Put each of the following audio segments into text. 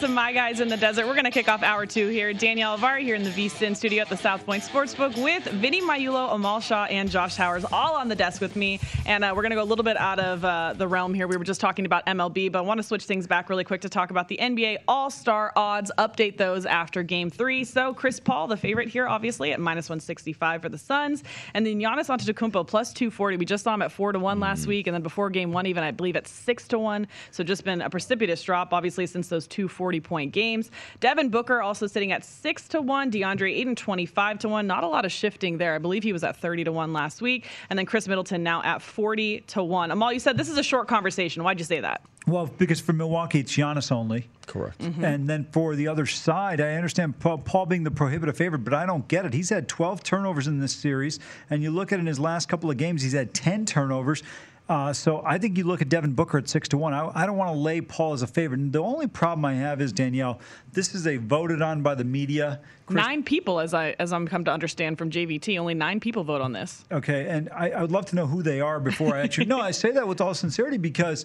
Back My Guys in the Desert. We're going to kick off hour two here. Danielle Alvari here in the VSIN studio at the South Point Sportsbook with Vinny Magliulo, Amal Shaw, and Josh Towers all on the desk with me. And uh, we're going to go a little bit out of uh, the realm here. We were just talking about MLB, but I want to switch things back really quick to talk about the NBA All Star odds. Update those after game three. So Chris Paul, the favorite here, obviously at minus 165 for the Suns. And then Giannis Antetokounmpo plus 240. We just saw him at 4 to 1 last week. And then before game one, even I believe at 6 to 1. So just been a precipitous drop, obviously, since those two 40 point games. Devin Booker also sitting at 6 to 1. DeAndre Ayton 25 to 1. Not a lot of shifting there. I believe he was at 30 to 1 last week. And then Khris Middleton now at 40 to 1. Amal, you said this is a short conversation. Why'd you say that? Well, because for Milwaukee, it's Giannis only. Correct. Mm-hmm. And then for the other side, I understand Paul, Paul being the prohibitive favorite, but I don't get it. He's had 12 turnovers in this series, and you look at it in his last couple of games, he's had 10 turnovers. Uh, so I think you look at Devin Booker at six to one. I, I don't want to lay Paul as a favorite. The only problem I have is Danielle. This is a voted on by the media. Chris- Nine people, as I as I'm come to understand from JVT, only nine people vote on this. Okay, and I, I would love to know who they are before I actually. no, I say that with all sincerity because,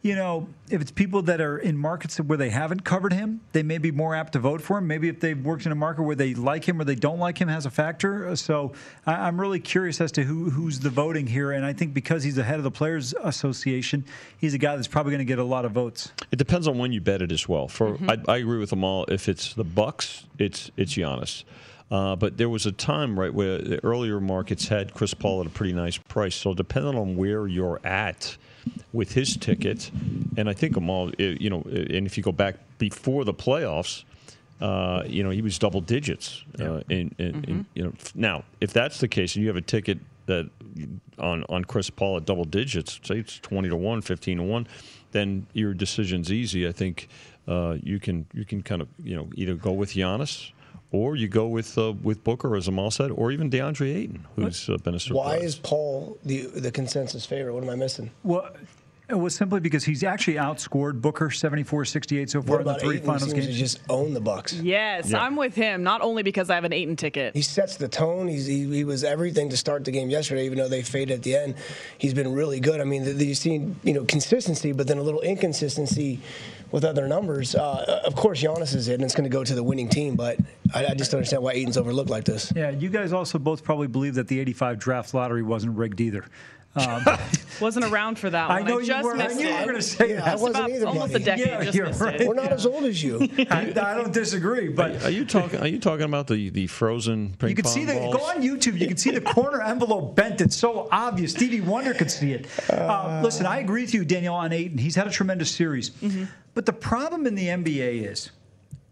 you know, if it's people that are in markets where they haven't covered him, they may be more apt to vote for him. Maybe if they've worked in a market where they like him or they don't like him has a factor. So I, I'm really curious as to who who's the voting here, and I think because he's the head of the Players Association, he's a guy that's probably going to get a lot of votes. It depends on when you bet it as well. For I, I agree with them all. If it's the Bucks, it's it's Giannis. Uh, but there was a time, right, where the earlier markets had Chris Paul at a pretty nice price. So depending on where you're at with his ticket, and I think Amal, all. you know, eh, and if you go back before the playoffs, uh, you know, he was double digits. Uh, in, in, in, you know, now if that's the case, and you have a ticket that on on Chris Paul at double digits, say it's twenty to one, 15 to one, then your decision's easy. I think uh, you can you can kind of you know either go with Giannis. Or you go with uh, with Booker, as Amal said, or even DeAndre Ayton, who's uh, been a surprise. Why is Paul the the consensus favorite? What am I missing? Well, It was simply because he's actually outscored Booker 74-68 so far in the three Ayton finals seems to games. just own the Bucks. Yes, Yeah. I'm with him. Not only because I have an Ayton ticket. He sets the tone. He's, he, he was everything to start the game yesterday, even though they faded at the end. He's been really good. I mean, the, the, you've seen you know consistency, but then a little inconsistency with other numbers. Uh, of course, Giannis is it, and it's going to go to the winning team. But I, I just don't understand why Ayton's overlooked like this. Yeah, you guys also both probably believe that the 85 draft lottery wasn't rigged either. Um, Wasn't around for that I one. know I you just were. I missed knew you were going to say Yeah, I that. wasn't About either, almost buddy. a decade. Yeah, just you're missed right. it. We're not as old as you. I, I don't disagree, but Are you talking? Are you talking about the the frozen ping You can pong see the balls? go on YouTube. You can see the corner envelope bent. It's so obvious. Stevie Wonder could see it. Uh, listen, I agree with you, Daniel, on Ayton. He's had a tremendous series, Mm-hmm. But the problem in the NBA is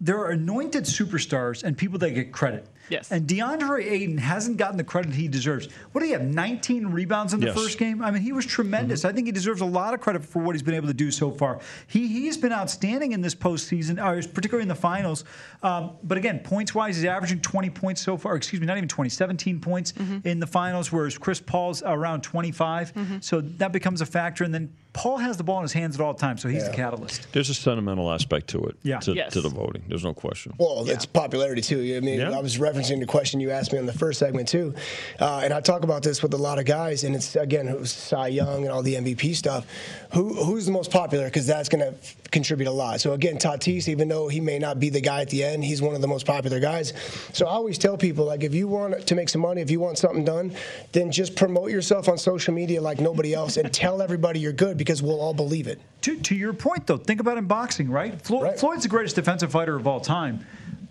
there are anointed superstars and people that get credit. Yes. And DeAndre Ayton hasn't gotten the credit he deserves. What do you have? 19 rebounds in the Yes. first game. I mean, he was tremendous. Mm-hmm. I think he deserves a lot of credit for what he's been able to do so far. He he's been outstanding in this postseason, or particularly in the finals. Um, but again, points wise, he's averaging 20 points so far. Excuse me, not even 20, 17 points mm-hmm. in the finals, whereas Chris Paul's around 25. Mm-hmm. So that becomes a factor. And then Paul has the ball in his hands at all times, so he's the catalyst. There's a sentimental aspect to it. Yeah. To, Yes. to the voting. There's no question. Well, it's popularity too. I mean, Yeah. I was referencing the question you asked me in the first segment too, uh, and I talk about this with a lot of guys, and it's again it was Cy Young and all the MVP stuff. Who who's the most popular? Because that's going to contribute a lot. So again, Tatis, even though he may not be the guy at the end, he's one of the most popular guys. So I always tell people like, if you want to make some money, if you want something done, then just promote yourself on social media like nobody else, and tell everybody you're good because we'll all believe it. To, to your point, though, think about in boxing, right? Floyd, Right. Floyd's the greatest defensive fighter of all time.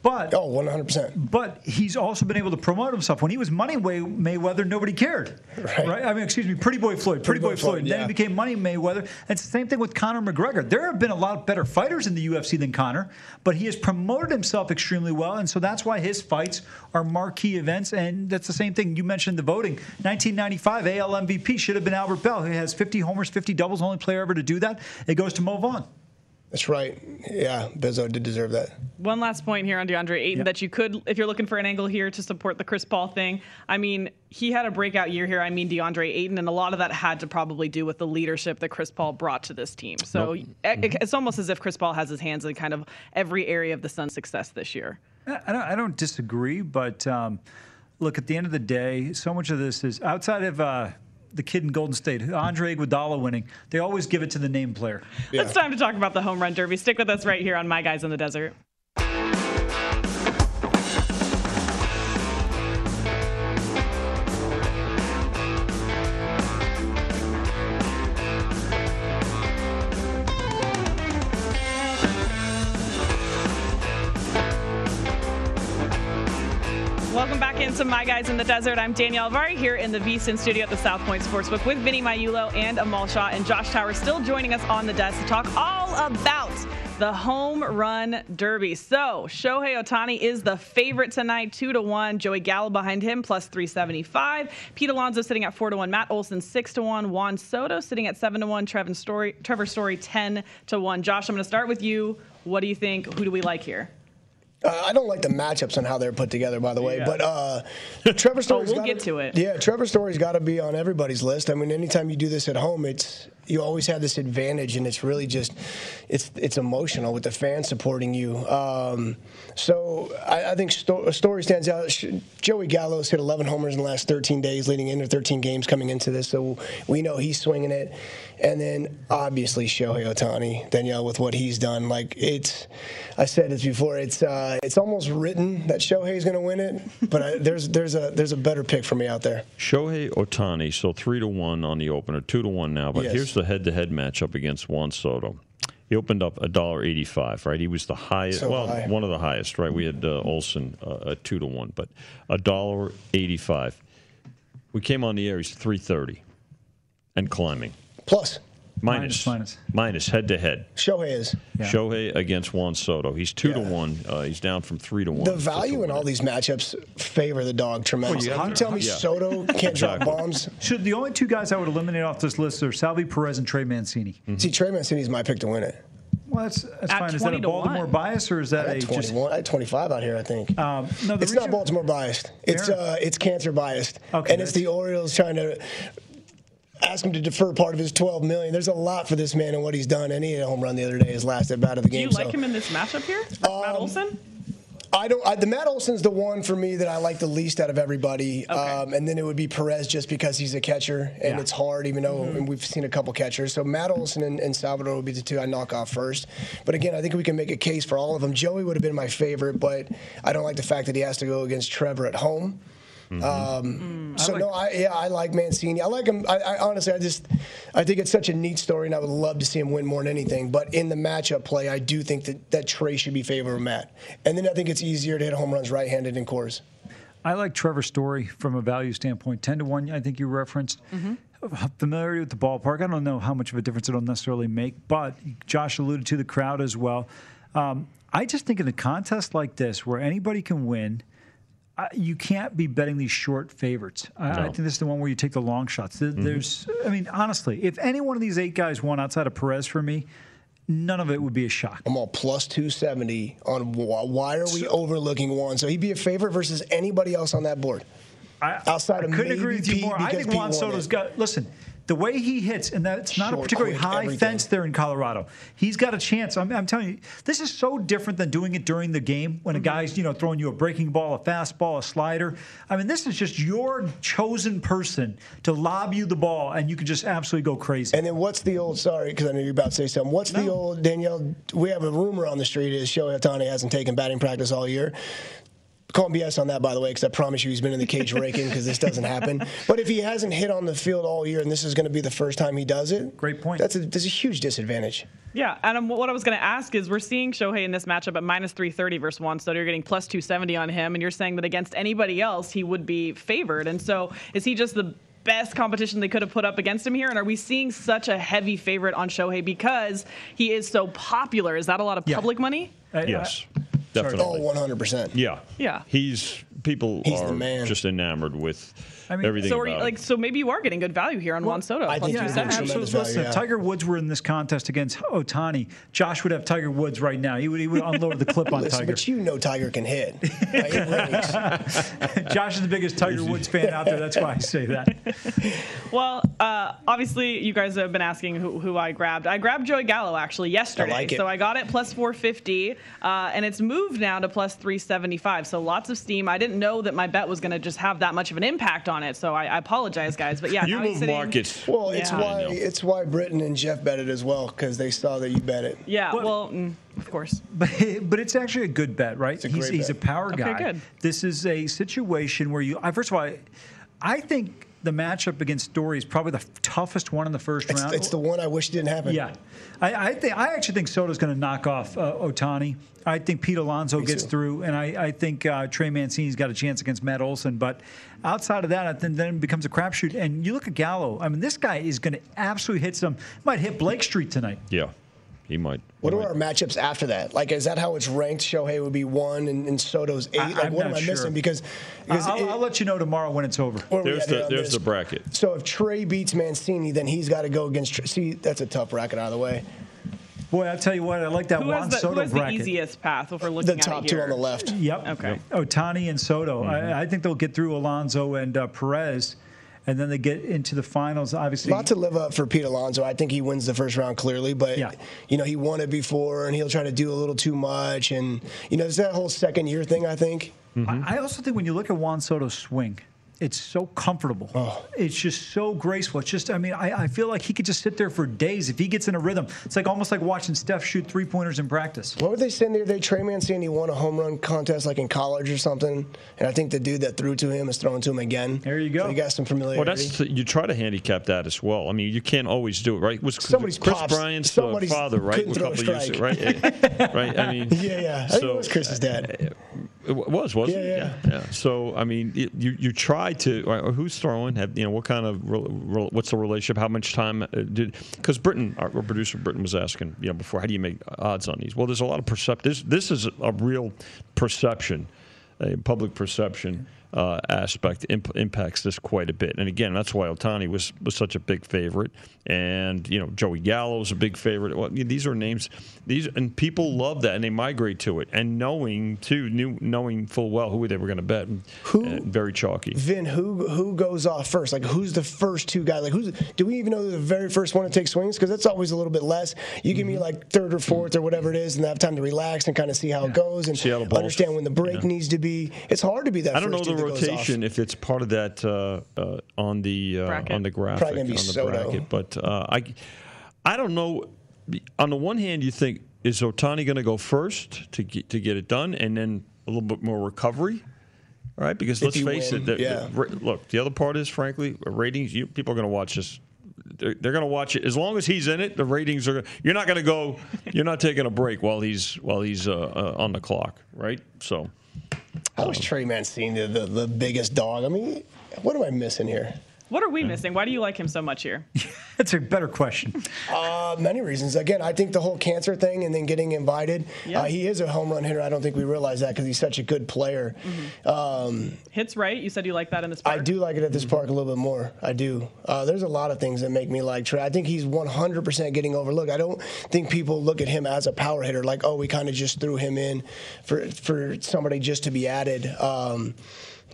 But Oh, 100%. But he's also been able to promote himself. When he was Money Way Mayweather, nobody cared, Right. I mean, excuse me, Pretty Boy Floyd, Pretty, Boy, Boy Floyd. Floyd, Then he became Money Mayweather. It's the same thing with Conor McGregor. There have been a lot better fighters in the UFC than Conor, but he has promoted himself extremely well, and so that's why his fights are marquee events. And that's the same thing you mentioned the voting. 1995 AL MVP should have been Albert Belle, who has 50 homers, 50 doubles, only player ever to do that. It goes to Mo Vaughn. That's right. Yeah, Bezos did deserve that. One last point here on DeAndre Ayton that you could, if you're looking for an angle here to support the Chris Paul thing. I mean, he had a breakout year here. I mean, DeAndre Ayton, and a lot of that had to probably do with the leadership that Chris Paul brought to this team. So it- it's almost as if Chris Paul has his hands in kind of every area of the Suns' success this year. I don't, I don't disagree, but um, look, at the end of the day, so much of this is outside of uh, the kid in Golden State, Andre Iguodala winning. They always give it to the name player. It's time to talk about the home run derby. Stick with us right here on My Guys in the Desert. Guys in the Desert. I'm Danielle Alvari here in the VSIN studio at the South Point Sportsbook with Vinny Magliulo and Amal Shaw and Josh Tower still joining us on the desk to talk all about the home run derby. So Shohei Ohtani is the favorite tonight, two to one. Joey Gallo behind him, plus 375. Pete Alonso sitting at four to one. Matt Olson six to one. Juan Soto sitting at seven to one. Trevor Story, Trevor Story ten to one. Josh, I'm going to start with you. What do you think? Who do we like here? Uh, I don't like the matchups and how they're put together, by the way. Yeah. But uh, Trevor Story's we'll gotta- get to it. Yeah, Trevor Story's got to be on everybody's list. I mean, anytime you do this at home, it's you always have this advantage, and it's really just it's it's emotional with the fans supporting you. Um, so I, I think Sto- Story stands out. Joey Gallo's hit 11 homers in the last 13 days, leading into 13 games coming into this. So we know he's swinging it, and then obviously Shohei Ohtani, Danielle, with what he's done. Like it's, I said this before. It's uh, it's almost written that Shohei's going to win it, but I, there's there's a there's a better pick for me out there. Shohei Ohtani, so three to one on the opener, two to one now. But Yes. here's the head-to-head matchup against Juan Soto. He opened up a dollar eighty-five, right? He was the highest, So well, high. one of the highest, right? We had uh, Olson uh, at two to one, but a dollar eighty-five. We came on the air. He's three thirty, and climbing. Plus, Minus, Minus, minus head-to-head. Shohei is Shohei against Juan Soto. He's two to one. Uh, he's down from three to one. the to- to value in all these matchups favor the dog tremendously. Well, you you, tell me yeah. Soto can't drop bombs? Should the only two guys I would eliminate off this list are Salvy Perez and Trey Mancini. See, Trey Mancini's my pick to win it. Well, that's, that's At fine. Is that a Baltimore one. bias or is that I a had just 21, I had 25 out here, I think. Um, no, the it's not Baltimore biased. It's uh, it's cancer biased, Okay, and it's the Orioles trying to. Ask him to defer part of his 12 million. There's a lot for this man and what he's done, and he hit a home run the other day, his last at bat of the game. Do you like so- him in this matchup here? Matt Um, Olson? I don't. I, the Matt Olson's the one for me that I like the least out of everybody, Okay. um, and then it would be Perez just because he's a catcher and Yeah. it's hard, even though Mm-hmm. we've seen a couple catchers. So Matt Olson and, and Salvador would be the two I knock off first. But again, I think we can make a case for all of them. Joey would have been my favorite, but I don't like the fact that he has to go against Trevor at home. Um, so no, I yeah, I like Mancini. I like him. I, I honestly, I just, I think it's such a neat story, and I would love to see him win more than anything. But in the matchup play, I do think that that Trey should be favored of Matt, and then I think it's easier to hit home runs right-handed in course. I like Trevor Story from a value standpoint. 10 to 1, I think you referenced. Familiarity with the ballpark. I don't know how much of a difference it'll necessarily make, but Josh alluded to the crowd as well. Um, I just think in a contest like this, where anybody can win, I, you can't be betting these short favorites. I, I think this is the one where you take the long shots. There- mm-hmm. There's, I mean, honestly, if any one of these eight guys won outside of Perez for me, none of it would be a shock. I'm all plus 270 on wh- why are we overlooking Juan? So he'd be a favorite versus anybody else on that board. I, Outside I of couldn't maybe agree with you Pete more. I because think Pete Juan won Soto's it. got. Listen, the way he hits, and that's not a particularly quick, high everything. fence there in Colorado. He's got a chance. I'm, I'm telling you, this is so different than doing it during the game when a Mm-hmm. guy's you know throwing you a breaking ball, a fastball, a slider. I mean, this is just your chosen person to lob you the ball, and you can just absolutely go crazy. And then what's the old? Sorry, because I know you're about to say something. What's the old Danielle? We have a rumor on the street is Shohei Ohtani hasn't taken batting practice all year. Call him BS on that, by the way, because I promise you he's been in the cage raking because this doesn't happen. But if he hasn't hit on the field all year and this is going to be the first time he does it, Great point. That's a, that's a huge disadvantage. Yeah, and um, what I was going to ask is we're seeing Shohei in this matchup at minus 330 versus Juan Soto. You're getting plus 270 on him, and you're saying that against anybody else, he would be favored. And so is he just the best competition they could have put up against him here? And are we seeing such a heavy favorite on Shohei because he is so popular? Is that a lot of Yeah. public money? I- I- Yes, Oh, definitely. 100%. Yeah. Yeah. He's people He's the are man. just enamored with I mean, everything So are you, like so maybe you are getting good value here on Juan Soto. I think Yeah, he's 270. tremendous. Listen, if yeah. Tiger Woods were in this contest against Ohtani, Josh would have Tiger Woods right now. He would he would unload the clip on Listen, Tiger. but you know Tiger can hit. Like. Josh is the biggest Tiger Woods fan out there. That's why I say that. Well, uh, obviously, you guys have been asking who, who I grabbed. I grabbed Joey Gallo actually yesterday. like it. So I got it plus 450, uh, and it's moved now to plus 375. So lots of steam. I didn't know that my bet was going to just have that much of an impact on it. So I, I apologize, guys. But yeah, you now he's move sitting- markets. Well, it's Yeah. why I it's why Britton and Jeff bet it as well because they saw that you bet it. Yeah, Well- well, mm, of course. But, but it's actually a good bet, right? a he's, great he's a bet. power Okay, good. This is a situation where you. I, first of all, I, I think the matchup against Dory is probably the toughest one in the first It's, round. it's the one I wish didn't happen. Yeah, I, I think I actually think Soto's going to knock off uh, Ohtani. I think Pete Alonso gets too. through, and I, I think uh, Trey Mancini's got a chance against Matt Olson. But outside of that, I think then it becomes a crapshoot. And you look at Gallo. I mean, this guy is going to absolutely hit some. Might hit Blake Street tonight. yeah, he might. What he are might. our matchups after that? Like, is that how it's ranked? Shohei would be one, and, and Soto's eight. I- like, I'm what am I sure. missing? Because, because I'll, it- I'll let you know tomorrow when it's over. There's the there's this? the bracket. So if Trey beats Mancini, then he's got to go against. See, that's a tough bracket out of the way. Boy, I tell you what, I like that Who Juan has, the, who Soto has the easiest path if we're looking The at top it two on the left. Yep. Okay. Ohtani and Soto. Mm-hmm. I, I think they'll get through Alonso and uh, Perez, and then they get into the finals. Obviously, Not to live up for Pete Alonso. I think he wins the first round clearly, but Yeah. you know he won it before, and he'll try to do a little too much, and you know it's that whole second year thing. I think. I I also think when you look at Juan Soto's swing, it's so comfortable. Oh. It's just so graceful. It's just, I mean, I, I feel like he could just sit there for days if he gets in a rhythm. It's like almost like watching Steph shoot three pointers in practice. What were they saying the other day? Trey Mancini won a home run contest like in college or something, and I think the dude that threw to him is throwing to him again. There you go. So he got some familiarity. Well, that's you try to handicap that as well. I mean, you can't always do it, right? Was Somebody's Chris pops- Bryant's uh, somebody's father, right? couldn't A throw couple years, strike. right? right. I mean, yeah, yeah. I think it was Chris's dad. It was, wasn't Yeah, it? yeah. So I mean, it, you you try to. Who's throwing? Have, you know, what kind of what's the relationship? How much time uh, did? Because Britain, our, producer Britain was asking, you know, before, how do you make odds on these? Well, there's a lot of percept. This this is a real perception, a public perception. Uh, aspect imp- impacts this quite a bit. And again, that's why Ohtani was was such a big favorite, and you know Joey Gallo's a big favorite. Well, these are names these and people love that and they migrate to it and knowing too, knew, knowing full well who they were going to bet. Who uh, very chalky. Vin, who who goes off first? Like who's the first two guys? Like who's do we even know the very first one to take swings? Because that's always a little bit less. You give me like third or fourth or whatever it is, and have time to relax and kind of see how it goes and understand when the break Yeah. needs to be. It's hard to be that. I don't know first the dude that goes off. rotation if it's part of that uh, uh, on the uh, on the graphic Probably gonna be on the Soto. bracket, but uh, I I don't know. On the one hand, you think is Ohtani going to go first to get, to get it done, and then a little bit more recovery, All right? Because If let's face win, it, the, yeah. the, look, the other part is frankly ratings. You, people are going to watch this. They're, they're going to watch it as long as he's in it. The ratings are. You're not going to go. You're not taking a break while he's while he's uh, uh, on the clock, right? So. How is Trey Mancini the, the, the biggest dog? I mean, what am I missing here? What are we missing? Why do you like him so much here? That's a better question. Uh, many reasons. Again, I think the whole cancer thing and then getting invited. Yeah. Uh, he is a home run hitter. I don't think we realize that because he's such a good player. Um, Hits right. You said you like that in this park. I do like it at this park a little bit more. I do. Uh, there's a lot of things that make me like Trey. I think he's 100% getting overlooked. I don't think people look at him as a power hitter, like, oh, we kind of just threw him in for for somebody just to be added. Um,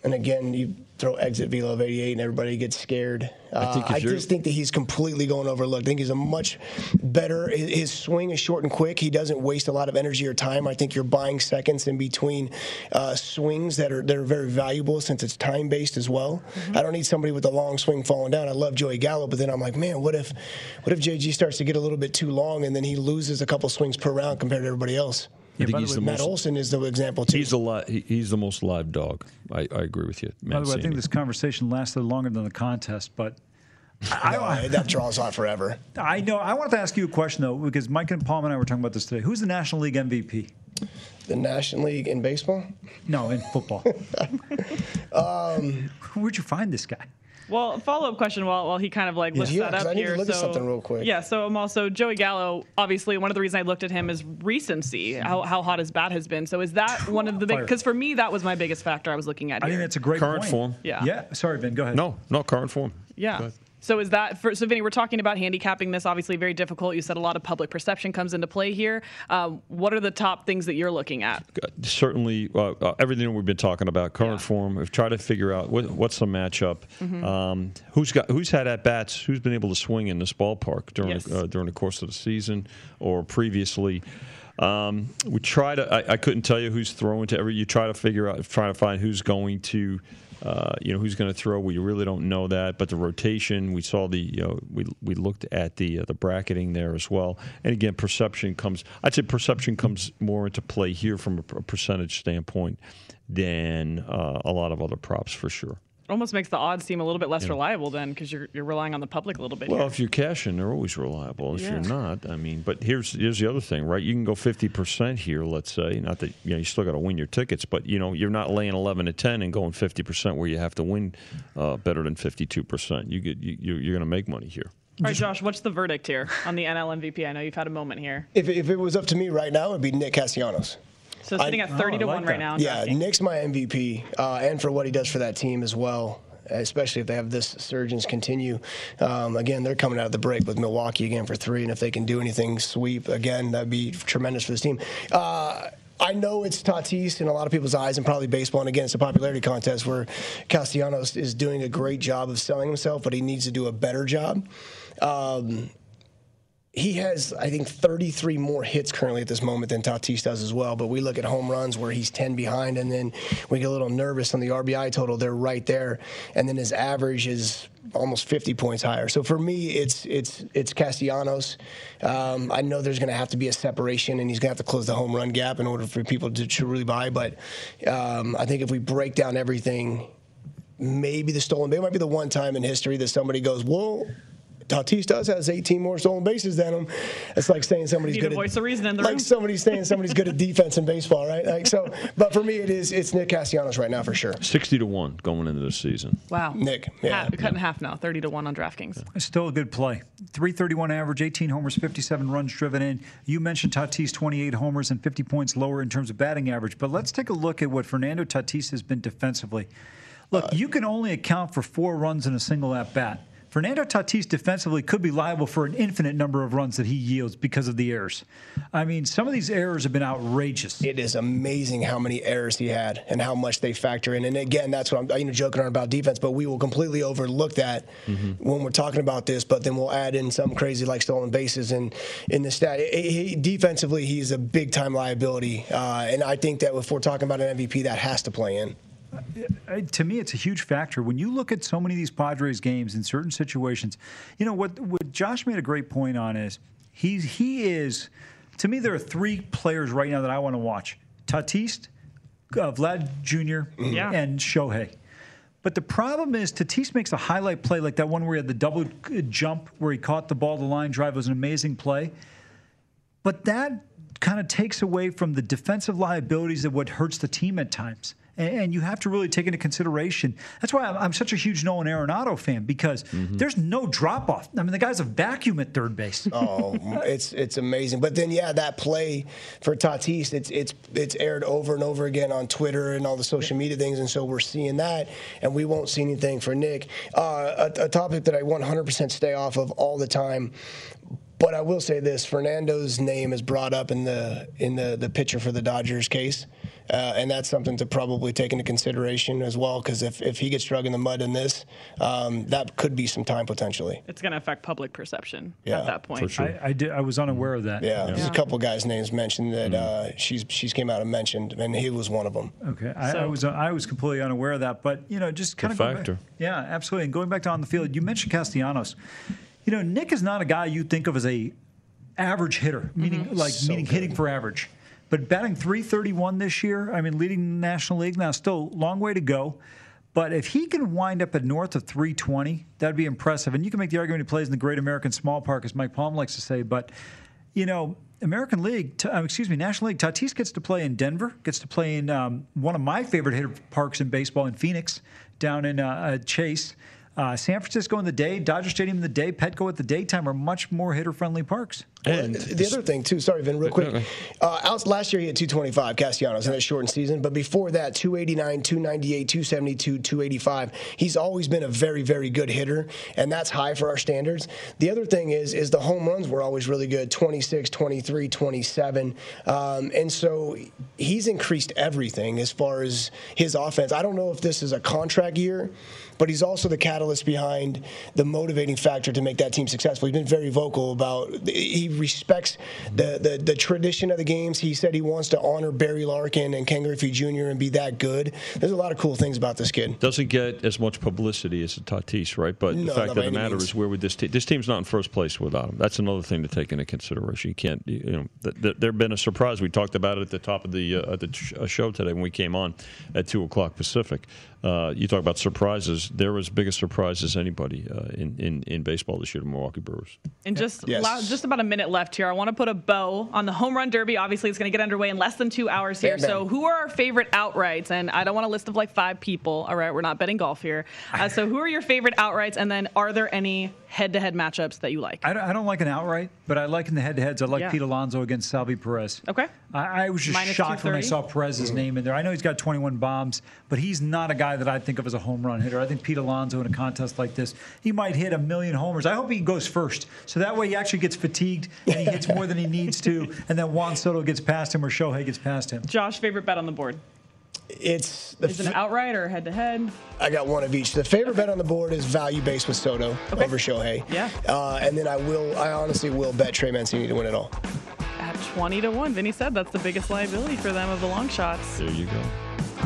and again, you throw exit velo of 88 and everybody gets scared. Uh, think I just think that he's completely going overlooked. I think he's a much better. His, swing is short and quick. He doesn't waste a lot of energy or time. I think you're buying seconds in between uh, swings that are that are very valuable since it's time based as well. I don't need somebody with a long swing falling down. I love Joey Gallo, but then I'm like, man, what if what if JG starts to get a little bit too long and then he loses a couple swings per round compared to everybody else? I think by the he's way, the Matt most. Olson is the example too. He's the li- he- he's the most live dog. I, I agree with you. By the way, I think this conversation lasted longer than the contest, but No, that draws on forever. I know. I wanted to ask you a question though, because Mike and Paul and I were talking about this today. Who's the National League MVP? The National League in baseball. No, in football. Um, Where'd you find this guy? Well, follow up question while, while he kind of like looks Yeah, that 'cause up I need to here. look so, at something real quick. Yeah, so I'm also Joey Gallo. Obviously, one of the reasons I looked at him is recency, how, how hot his bat has been. So is that one of the big? Because for me, that was my biggest factor I was looking at I here. think that's a great Current point. form. Yeah. Yeah. Sorry, Ben. Go ahead. no, not current form. Go Yeah. So is that for, so? Vinny, we're talking about handicapping this. Obviously, very difficult. You said a lot of public perception comes into play here. Um, what are the top things that you're looking at? certainly uh, uh, everything we've been talking about current Yeah. form we've tried to figure out what, what's the matchup Mm-hmm. um, who's got who's had at bats who's been able to swing in this ballpark during Yes. uh, during the course of the season or previously um, we try to I, I couldn't tell you who's throwing to every you try to figure out try to find who's going to uh, you know who's going to throw. We really don't know that, but the rotation. We saw the you know we we looked at the uh, the bracketing there as well. And again, perception comes. I'd say perception comes more into play here from a, percentage standpoint than uh, a lot of other props for sure. Almost makes the odds seem a little bit less reliable then, because you're you're relying on the public a little bit. Well, here. if you're cashing, they're always reliable. If Yeah. you're not, I mean, but here's here's the other thing, right? You can go 50% here, let's say. Not that you know you still got to win your tickets, but you know you're not laying 11 to 10 and going 50% where you have to win uh, better than 52%. You get you, you- you're going to make money here. All right, Josh, what's the verdict here on the NL MVP? I know you've had a moment here. if, if it was up to me right now, it would be Nick Castellanos. So sitting I- at 30 to Oh, I like 1 right now. Yeah, DraftKings. Nick's my MVP, uh, and for what he does for that team as well. Especially if they have this surgeons continue. Um, again, they're coming out of the break with Milwaukee again for three, and if they can do anything sweep again, that'd be tremendous for this team. Uh, I know it's Tatis in a lot of people's eyes, and probably baseball. And again, it's a popularity contest where Castellanos is doing a great job of selling himself, but he needs to do a better job. Um, he has, I think, 33 more hits currently at this moment than Tatis does as well. But we look at home runs where he's 10 behind, and then we get a little nervous on the RBI total. They're right there, and then his average is almost 50 points higher. So for me, it's it's it's Castellanos. Um, I know there's going to have to be a separation, and he's going to have to close the home run gap in order for people to truly buy. But um, I think if we break down everything, maybe the stolen base might be the one time in history that somebody goes, "Well." Tatis does has 18 more stolen bases than him. It's like saying somebody's good voice at, of reason in the like room. somebody's saying somebody's good at defense in baseball, right? Like so, but for me, it is it's Nick Castellanos right now for sure. 60 to 1 going into the season. Wow. Nick, yeah. Half, cut in half now, 30 to 1 on DraftKings. It's still a good play. 331 average, 18 homers, 57 runs driven in. You mentioned Tatis, 28 homers and 50 points lower in terms of batting average. But let's take a look at what Fernando Tatis has been defensively. Look, uh, you can only account for four runs in a single at bat. Fernando Tatis defensively could be liable for an infinite number of runs that he yields because of the errors. I mean, some of these errors have been outrageous. It is amazing how many errors he had and how much they factor in. And again, that's what I'm you know, joking around about defense, but we will completely overlook that mm-hmm. when we're talking about this. But then we'll add in something crazy like stolen bases and in the stat. He, defensively, he's a big time liability, uh, and I think that if we're talking about an MVP, that has to play in Uh, uh, to me, it's a huge factor. When you look at so many of these Padres games in certain situations, you know what? What Josh made a great point on is he's he is. To me, there are three players right now that I want to watch: Tatis, uh, Vlad Jr., mm-hmm. yeah. and Shohei. But the problem is Tatis makes a highlight play like that one where he had the double jump where he caught the ball the line drive. It was an amazing play. But that kind of takes away from the defensive liabilities of what hurts the team at times and you have to really take into consideration. That's why I'm such a huge Nolan Arenado fan because mm-hmm. there's no drop off. I mean, the guy's a vacuum at third base. oh, it's it's amazing. But then, yeah, that play for Tatis, it's it's it's aired over and over again on Twitter and all the social media things, and so we're seeing that, and we won't see anything for Nick. Uh, a, a topic that I 100% stay off of all the time but I will say this: Fernando's name is brought up in the in the the pitcher for the Dodgers case, uh, and that's something to probably take into consideration as well. Because if, if he gets drug in the mud in this, um, that could be some time potentially. It's going to affect public perception yeah, at that point. Sure. I, I, did, I was unaware of that. Yeah, yeah. there's a couple guys' names mentioned that mm. uh, she's she's came out and mentioned, and he was one of them. Okay, I, so, I was I was completely unaware of that, but you know, just kind of factor. Back, yeah, absolutely. And going back to on the field, you mentioned Castellanos. You know, Nick is not a guy you think of as a average hitter, meaning mm-hmm. like so meaning good. hitting for average. But batting 331 this year, I mean, leading the National League now, still a long way to go. But if he can wind up at north of 320, that'd be impressive. And you can make the argument he plays in the Great American Small Park, as Mike Palm likes to say. But, you know, American League, uh, excuse me, National League, Tatis gets to play in Denver, gets to play in um, one of my favorite hitter parks in baseball in Phoenix, down in uh, uh Chase. Uh, San Francisco in the day, Dodger Stadium in the day, Petco at the daytime are much more hitter friendly parks. And the other thing too, sorry, Vin, real quick. Uh, last year he had 225 Castellanos in a shortened season, but before that, 289, 298, 272, 285. He's always been a very, very good hitter, and that's high for our standards. The other thing is, is the home runs were always really good, 26, 23, 27, um, and so he's increased everything as far as his offense. I don't know if this is a contract year but he's also the catalyst behind the motivating factor to make that team successful. He's been very vocal about he respects the, the, the tradition of the games. He said he wants to honor Barry Larkin and Ken Griffey Jr. and be that good. There's a lot of cool things about this kid. Doesn't get as much publicity as the Tatis, right? But no, the fact of the matter means. is, where would this team? This team's not in first place without him. That's another thing to take into consideration. You can't, you know, th- th- there've been a surprise. We talked about it at the top of the uh, the uh, show today when we came on at two o'clock Pacific. Uh, you talk about surprises. There was biggest surprise as anybody uh, in, in in baseball this year, the Milwaukee Brewers. And just yes. just about a minute left here. I want to put a bow on the home run derby. Obviously, it's going to get underway in less than two hours here. Bam, bam. So, who are our favorite outrights? And I don't want a list of like five people. All right, we're not betting golf here. Uh, so, who are your favorite outrights? And then, are there any head-to-head matchups that you like? I don't, I don't like an outright, but I like in the head-to-heads. I like yeah. Pete Alonso against Salvy Perez. Okay. I, I was just Minus shocked when I saw Perez's mm-hmm. name in there. I know he's got 21 bombs, but he's not a guy that I think of as a home run hitter. I think Pete Alonso in a contest like this, he might hit a million homers. I hope he goes first, so that way he actually gets fatigued and he hits more than he needs to, and then Juan Soto gets past him or Shohei gets past him. Josh, favorite bet on the board? It's the is it an outright or head to head? I got one of each. The favorite bet on the board is value based with Soto okay. over Shohei. Yeah. Uh, and then I will. I honestly will bet Trey Mancini to win it all. At twenty to one, Vinny said that's the biggest liability for them of the long shots. There you go.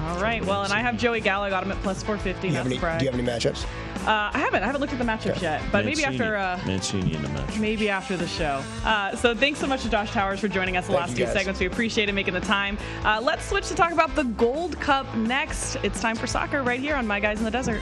All right. Well, and I have Joey Gallo. Got him at plus 450. Do you, have any, do you have any matchups? Uh, I haven't. I haven't looked at the matchups yet, but Mancini, maybe after uh, Mancini in the match. Maybe after the show. Uh, so thanks so much to Josh Towers for joining us the Thank last few segments. We appreciate it making the time. Uh, let's switch to talk about the Gold Cup next. It's time for soccer right here on My Guys in the Desert.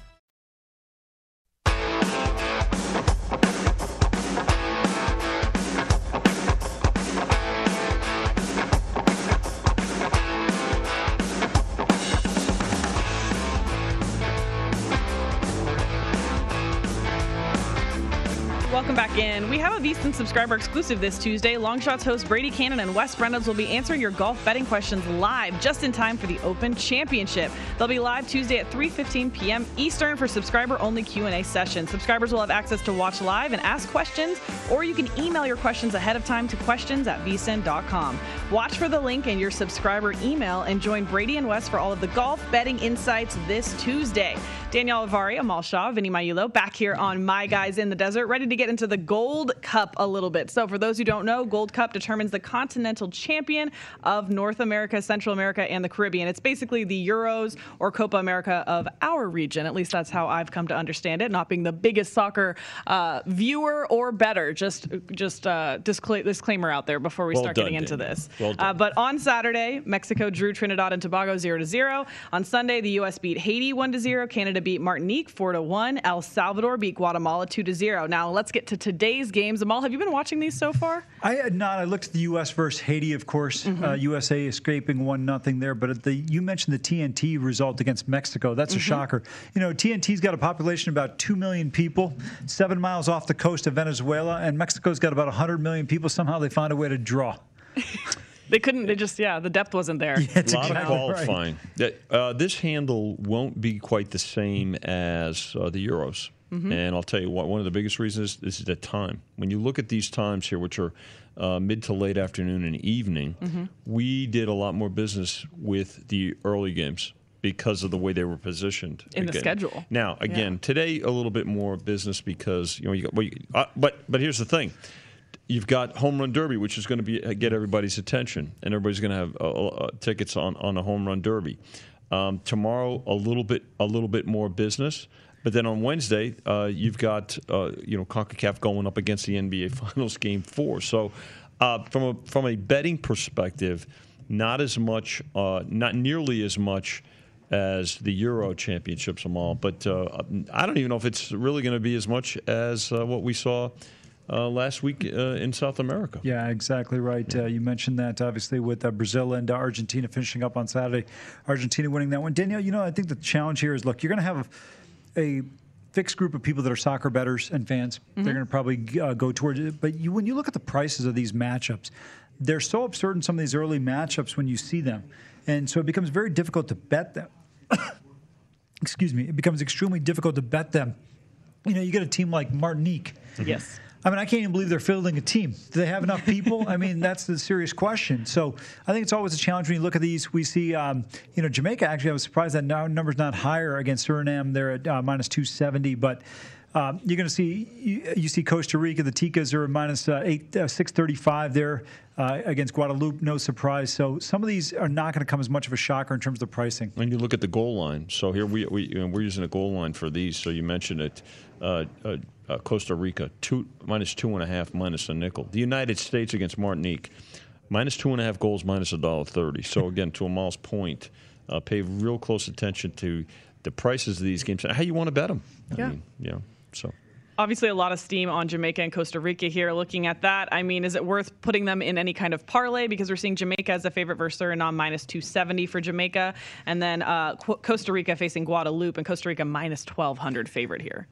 Subscriber exclusive this Tuesday. Longshots host Brady Kannon and Wes Reynolds will be answering your golf betting questions live just in time for the Open Championship. They'll be live Tuesday at 3:15 p.m. Eastern for subscriber-only Q&A session. Subscribers will have access to watch live and ask questions, or you can email your questions ahead of time to questions at vsin.com. Watch for the link in your subscriber email and join Brady and Wes for all of the golf betting insights this Tuesday. Danielle Alvari, Amal Shaw, Vinny Magliulo back here on My Guys in the Desert, ready to get into the Gold Cup a little bit. So, for those who don't know, Gold Cup determines the continental champion of North America, Central America, and the Caribbean. It's basically the Euros or Copa America of our region. At least that's how I've come to understand it. Not being the biggest soccer uh, viewer or better. Just, just uh, discla- disclaimer out there before we well start done, getting into Daniel. this. Well uh, but on Saturday, Mexico drew Trinidad and Tobago 0 to 0. On Sunday, the U.S. beat Haiti 1 to 0. Canada beat Martinique 4 to 1. El Salvador beat Guatemala 2 to 0. Now let's get to today's games. Amal, have you been watching these so far? I had not. I looked at the U.S. versus Haiti, of course. Mm-hmm. Uh, USA escaping one nothing there, but the you mentioned the TNT result against Mexico. That's a mm-hmm. shocker. You know, TNT's got a population of about two million people, seven miles off the coast of Venezuela, and Mexico's got about 100 million people. Somehow they found a way to draw. They couldn't. They just yeah. The depth wasn't there. Yeah, a lot exactly of qualifying. Right. Uh, this handle won't be quite the same as uh, the Euros. Mm-hmm. And I'll tell you what, one of the biggest reasons is the time. When you look at these times here, which are uh, mid to late afternoon and evening, mm-hmm. we did a lot more business with the early games because of the way they were positioned in again. the schedule. Now, again, yeah. today a little bit more business because you know you got. Well, you, uh, but but here's the thing. You've got home run derby, which is going to be uh, get everybody's attention, and everybody's going to have uh, uh, tickets on, on a home run derby. Um, tomorrow, a little bit a little bit more business. But then on Wednesday, uh, you've got uh, you know Concacaf going up against the NBA Finals Game Four. So uh, from a from a betting perspective, not as much, uh, not nearly as much as the Euro Championships Amal. But uh, I don't even know if it's really going to be as much as uh, what we saw. Uh, last week uh, in South America. Yeah, exactly right. Uh, you mentioned that obviously with uh, Brazil and Argentina finishing up on Saturday. Argentina winning that one. Danielle, you know, I think the challenge here is look, you're going to have a, a fixed group of people that are soccer bettors and fans. Mm-hmm. They're going to probably uh, go towards it. But you, when you look at the prices of these matchups, they're so absurd in some of these early matchups when you see them. And so it becomes very difficult to bet them. Excuse me. It becomes extremely difficult to bet them. You know, you get a team like Martinique. Yes. I mean, I can't even believe they're fielding a team. Do they have enough people? I mean, that's the serious question. So I think it's always a challenge when you look at these. We see, um, you know, Jamaica. Actually, I was surprised that number's not higher against Suriname. They're at uh, minus 270, but. Um, you're going to see you, you, see Costa Rica. The Ticos are minus, uh, eight uh, six thirty five there uh, against Guadeloupe. No surprise. So some of these are not going to come as much of a shocker in terms of the pricing. When you look at the goal line, so here we, we you know, we're using a goal line for these. So you mentioned it. Uh, Costa Rica, two minus two and a half, minus a nickel. The United States against Martinique, minus two and a half goals, minus a dollar thirty. So again, to Amal's point, uh, pay real close attention to the prices of these games and how you want to bet them. Yeah, I mean, yeah. So obviously a lot of steam on Jamaica and Costa Rica here. Looking at that, I mean, is it worth putting them in any kind of parlay? Because we're seeing Jamaica as a favorite versus Suriname minus 270 for Jamaica, and then uh, Costa Rica facing Guadeloupe, and Costa Rica minus 1200 favorite here.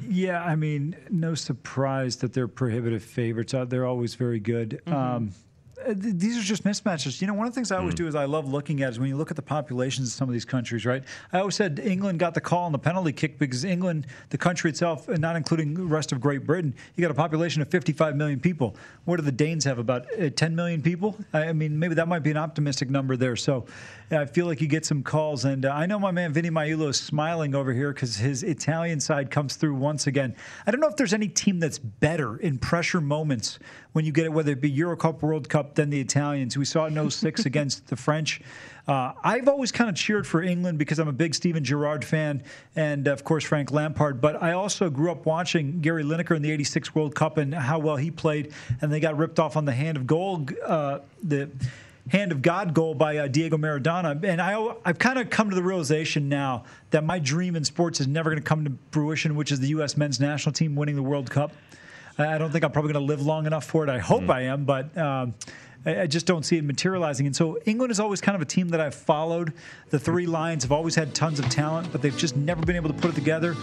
Yeah, I mean, no surprise that they're prohibitive favorites. Uh, they're always very good. Mm-hmm. Um, these are just mismatches. You know, one of the things I always mm. do is I love looking at is when you look at the populations of some of these countries, right? I always said England got the call on the penalty kick because England, the country itself, and not including the rest of Great Britain, you got a population of 55 million people. What do the Danes have? About uh, 10 million people? I mean, maybe that might be an optimistic number there. So I feel like you get some calls. And uh, I know my man Vinny Magliulo is smiling over here because his Italian side comes through once again. I don't know if there's any team that's better in pressure moments when you get it, whether it be Euro Cup, World Cup, than the Italians. We saw no 06 against the French. Uh, I've always kind of cheered for England because I'm a big Steven Gerrard fan and, of course, Frank Lampard. But I also grew up watching Gary Lineker in the 86 World Cup and how well he played. And they got ripped off on the hand of goal. Uh, the hand of God goal by uh, Diego Maradona. And I, I've kind of come to the realization now that my dream in sports is never going to come to fruition, which is the U.S. men's national team winning the World Cup. I don't think I'm probably going to live long enough for it. I hope mm. I am, but. Um, I just don't see it materializing. And so England is always kind of a team that I've followed. The three lions have always had tons of talent, but they've just never been able to put it together.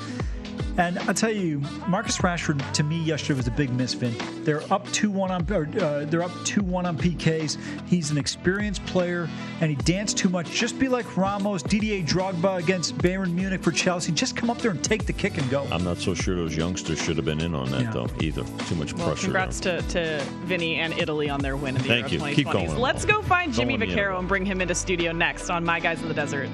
And I'll tell you, Marcus Rashford to me yesterday was a big misfit. They're up two one on, or, uh, they're up two one on PKs. He's an experienced player, and he danced too much. Just be like Ramos, Didier Drogba against Bayern Munich for Chelsea. Just come up there and take the kick and go. I'm not so sure those youngsters should have been in on that yeah. though either. Too much well, pressure. Congrats to, to Vinny and Italy on their win in the Thank Euro you. 2020s. Keep going. Let's go find Jimmy Vaccaro and bring him into studio next on My Guys in the Desert.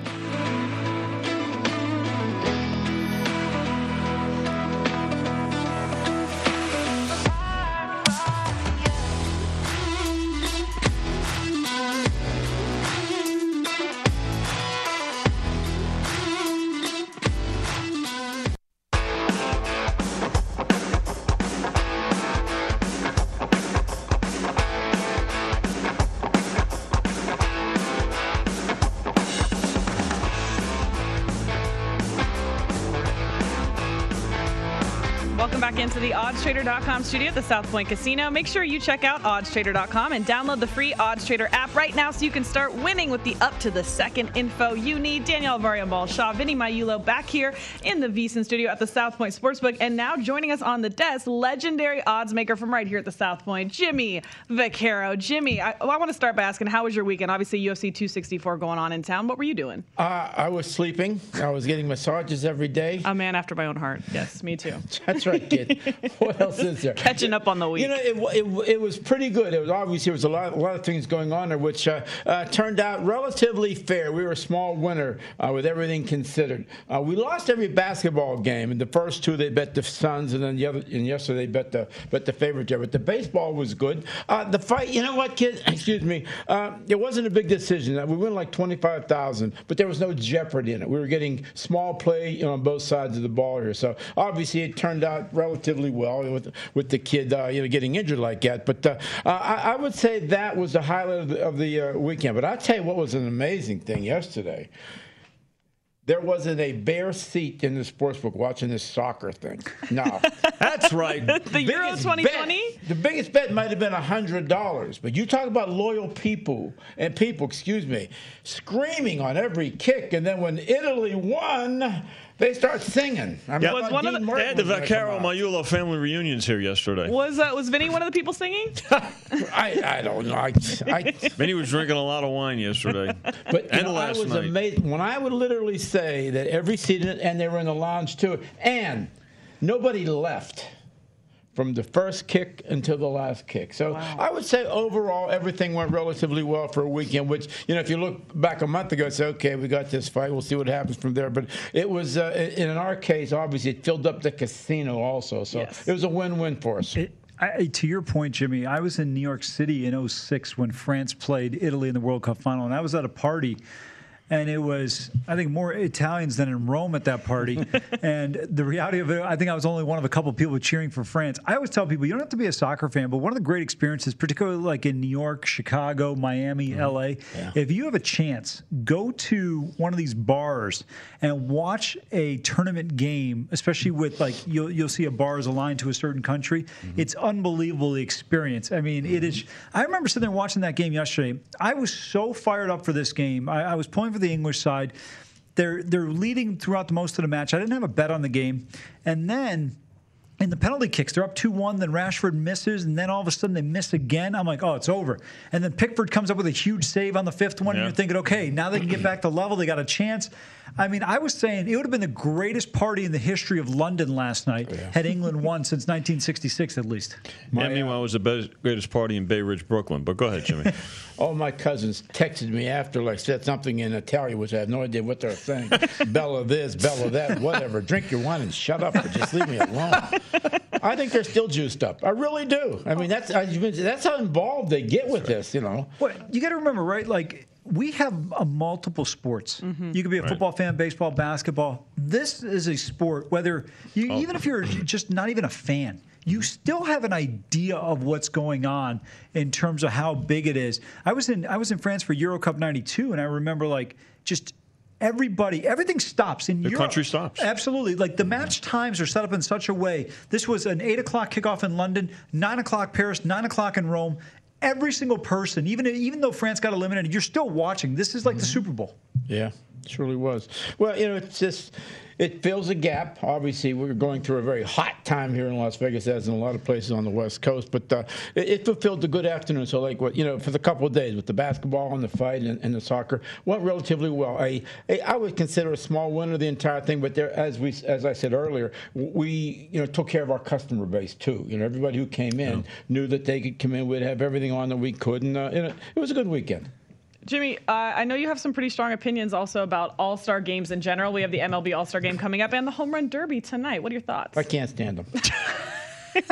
Into the oddstrader.com studio at the South Point Casino. Make sure you check out oddstrader.com and download the free OddsTrader app right now so you can start winning with the up to the second info you need. Danielle Alvari Amal Shah, Vinny Magliulo back here in the VSIN studio at the South Point Sportsbook. And now joining us on the desk, legendary odds maker from right here at the South Point, Jimmy Vaccaro. Jimmy, I, I want to start by asking, how was your weekend? Obviously, UFC 264 going on in town. What were you doing? Uh, I was sleeping. I was getting massages every day. A man after my own heart. Yes, me too. That's right, what else is there? Catching up on the week. You know, it, it, it, was pretty good. It was obviously there was a lot, a lot of things going on there, which uh, uh, turned out relatively fair. We were a small winner uh, with everything considered. Uh, we lost every basketball game. In the first two, they bet the Suns, and then the other, and yesterday they bet the bet the favorite there. But the baseball was good. Uh, the fight, you know what, kid? Excuse me. Uh, it wasn't a big decision. We won like twenty five thousand, but there was no jeopardy in it. We were getting small play you know, on both sides of the ball here. So obviously, it turned out relatively relatively well with with the kid, uh, you know, getting injured like that. But uh, I, I, would say that was the highlight of the, of the uh, weekend. But I'll tell you what was an amazing thing yesterday there wasn't a bare seat in the sports book watching this soccer thing. No. That's right. the Euro 2020? the biggest bet might have been $100. But you talk about loyal people and people, excuse me, screaming on every kick. And then when Italy won, they start singing. I mean, was one of the, they had the Vaccaro Magliulo family reunions here yesterday. Was uh, was Vinny one of the people singing? I, I don't know. I, I, Vinny was drinking a lot of wine yesterday. But and know, last I was night. amazed when I would literally say that every seat, and they were in the lounge too, and nobody left from the first kick until the last kick. So wow. I would say overall everything went relatively well for a weekend. Which you know, if you look back a month ago, say okay, we got this fight. We'll see what happens from there. But it was uh, in our case, obviously, it filled up the casino also. So yes. it was a win-win for us. It, I, to your point, Jimmy, I was in New York City in 06 when France played Italy in the World Cup final, and I was at a party and it was I think more Italians than in Rome at that party. and the reality of it, I think I was only one of a couple of people cheering for France. I always tell people you don't have to be a soccer fan, but one of the great experiences, particularly like in New York, Chicago, Miami, mm-hmm. LA, yeah. if you have a chance, go to one of these bars and watch a tournament game, especially with like you'll you'll see a bar is aligned to a certain country. Mm-hmm. It's unbelievable the experience. I mean, mm-hmm. it is. I remember sitting there watching that game yesterday. I was so fired up for this game. I, I was pulling for the English side. They're they're leading throughout the most of the match. I didn't have a bet on the game, and then in the penalty kicks, they're up 2 1. Then Rashford misses, and then all of a sudden they miss again. I'm like, oh, it's over. And then Pickford comes up with a huge save on the fifth one, yeah. and you're thinking, okay, now they can get back to level. They got a chance. I mean, I was saying it would have been the greatest party in the history of London last night yeah. had England won since 1966 at least. My, yeah, meanwhile, it was the best, greatest party in Bay Ridge, Brooklyn. But go ahead, Jimmy. All my cousins texted me after, like, said something in Italian, which I have no idea what they're saying. Bella this, Bella that, whatever. Drink your wine and shut up or just leave me alone. I think they're still juiced up. I really do. I mean, that's that's how involved they get with this, you know. Well, you got to remember, right? Like, we have a multiple sports. Mm-hmm. You could be a right. football fan, baseball, basketball. This is a sport. Whether you, oh. even if you're just not even a fan, you still have an idea of what's going on in terms of how big it is. I was in I was in France for Euro Cup '92, and I remember like just everybody, everything stops in the Europe. country stops. Absolutely, like the match times are set up in such a way. This was an eight o'clock kickoff in London, nine o'clock Paris, nine o'clock in Rome, every single person, even even though France got eliminated, you're still watching. This is like mm-hmm. the Super Bowl. Yeah, it surely was. Well, you know, it's just it fills a gap. Obviously, we're going through a very hot time here in Las Vegas, as in a lot of places on the West Coast. But uh, it, it, fulfilled the good afternoon. So, like, what you know, for the couple of days with the basketball and the fight and, and the soccer went relatively well. I, I would consider a small win of the entire thing. But there, as we, as I said earlier, we you know took care of our customer base too. You know, everybody who came in yeah. knew that they could come in. We'd have everything on that we could, and uh, you know, it was a good weekend. Jimmy, uh, I know you have some pretty strong opinions also about All Star games in general. We have the MLB All Star game coming up and the Home Run Derby tonight. What are your thoughts? I can't stand them.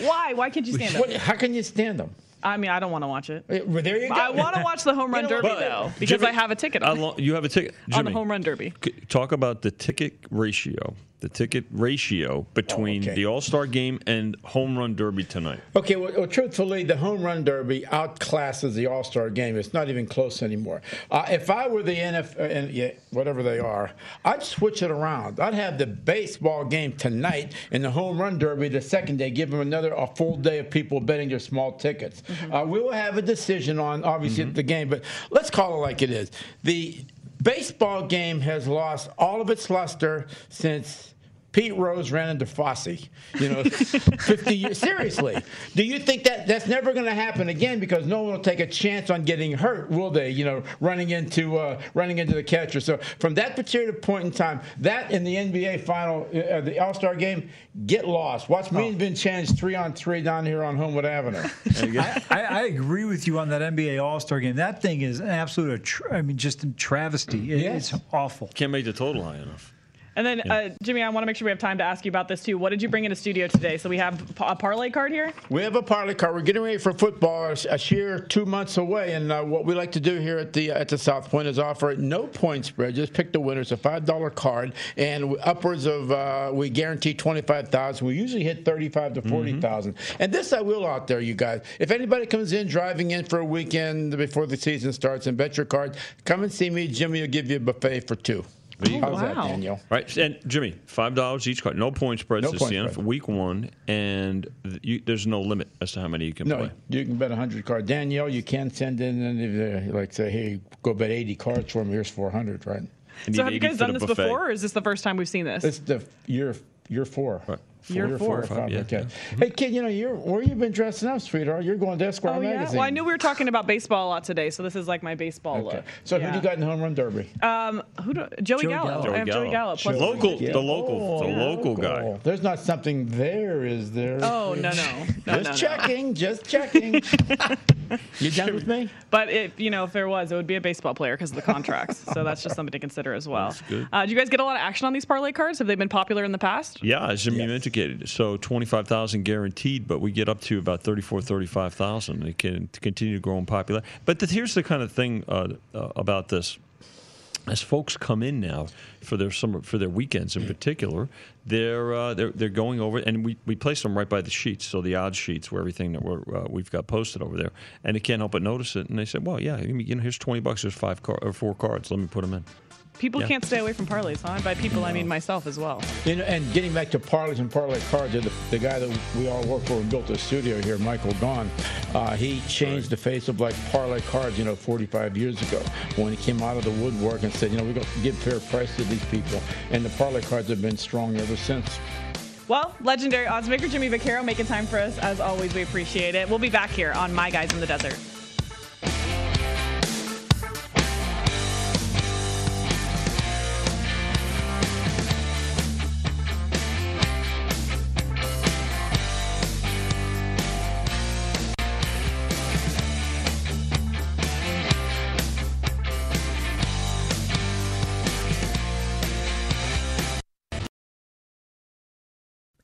Why? Why can't you stand them? How can you stand them? I mean, I don't want to watch it. Well, there you go. I want to watch the home run you know derby though, because Jimmy, I have a ticket. On lo- you have a ticket Jimmy, on the home run derby. Talk about the ticket ratio the ticket ratio between oh, okay. the All Star game and home run derby tonight? Okay, well, well, truthfully, the home run derby outclasses the All Star game. It's not even close anymore. Uh, if I were the NFL, uh, yeah, whatever they are, I'd switch it around. I'd have the baseball game tonight and the home run derby the second day. Give them another a full day of people betting their small tickets. Mm-hmm. Uh, we will have a decision on obviously mm-hmm. the game, but let's call it like it is. The baseball game has lost all of its luster since Pete Rose ran into Fosse, you know, 50 years. Seriously, do you think that that's never going to happen again? Because no one will take a chance on getting hurt, will they? You know, running into uh, running into the catcher. So from that particular point in time, that in the NBA final, uh, the All Star game, get lost. Watch me oh. and Vince Chance three on three down here on Homewood Avenue. I, I, I, agree with you on that NBA All Star game. That thing is an absolute, I mean, just a travesty. It, yes. It's awful. Can't make the total high enough. And then, Yeah. uh, Jimmy, I want to make sure we have time to ask you about this too. What did you bring into studio today? So we have a parlay card here. We have a parlay card. We're getting ready for football. A year, two months away, and uh, what we like to do here at the at the South Point is offer no point spread. Just pick the winner. It's a five dollar card, and upwards of uh, we guarantee twenty five thousand. We usually hit thirty five to forty And this I will out there, you guys. If anybody comes in driving in for a weekend before the season starts and bet your card, come and see me. Jimmy will give you a buffet for two. There you oh, go. How's that, Daniel? Right, and Jimmy, five dollars each card, no point spreads No this point season spread. for week one, and you, there's no limit as to how many you can No, play. you can bet 100 cards. Danielle, you can send in, and if, like, say, hey, go bet 80 cards for me. Here's 400, right? So have you guys done this before, or is this the first time we've seen this? It's the year year four. Right. Year four. or five. yeah. Okay. Hey, kid, you know, you're where you been dressing up, sweetheart? You're going to Esquire Oh yeah. magazine. Well, I knew we were talking about baseball a lot today, so this is like my baseball Okay. look. So yeah. who do you got in the home run derby? Um, who do, Joey, Joey Gallo. Gallo. I have Joey Gallo. Plus local, Yeah. the local, the Oh, local guy. There's not something there, is there? Oh no no no just no, no. checking, just checking. you done with me? But if you know, if there was, it would be a baseball player because of the contracts. so that's just something to consider as well. good. Uh, do you guys get a lot of action on these parlay cards? Have they been popular in the past? Yeah, as Jimmy indicated. So 25,000 guaranteed, but we get up to about 34, 35,000. It can continue to grow in popularity. But the, here's the kind of thing uh, uh, about this. As folks come in now for their summer for their weekends in particular, they're uh, they're they're going over and we, we place them right by the sheets, so the odds sheets where everything that we're, uh, we've got posted over there, and they can't help but notice it. And they said, "Well, yeah, you know, here's twenty bucks, there's five car- or four cards. Let me put them in." People Yeah. can't stay away from parlays, huh? And by people, I mean myself as well. You know, and getting back to parlays and parlay cards, the, the guy that we all work for and built the studio here, Michael Gaughan, uh, he changed the face of like parlay cards, you know, 45 years ago when he came out of the woodwork and said, you know, we're going to give fair price to these people. And the parlay cards have been strong ever since. Well, legendary oddsmaker Jimmy Vaccaro making time for us. As always, we appreciate it. We'll be back here on My Guys in the Desert.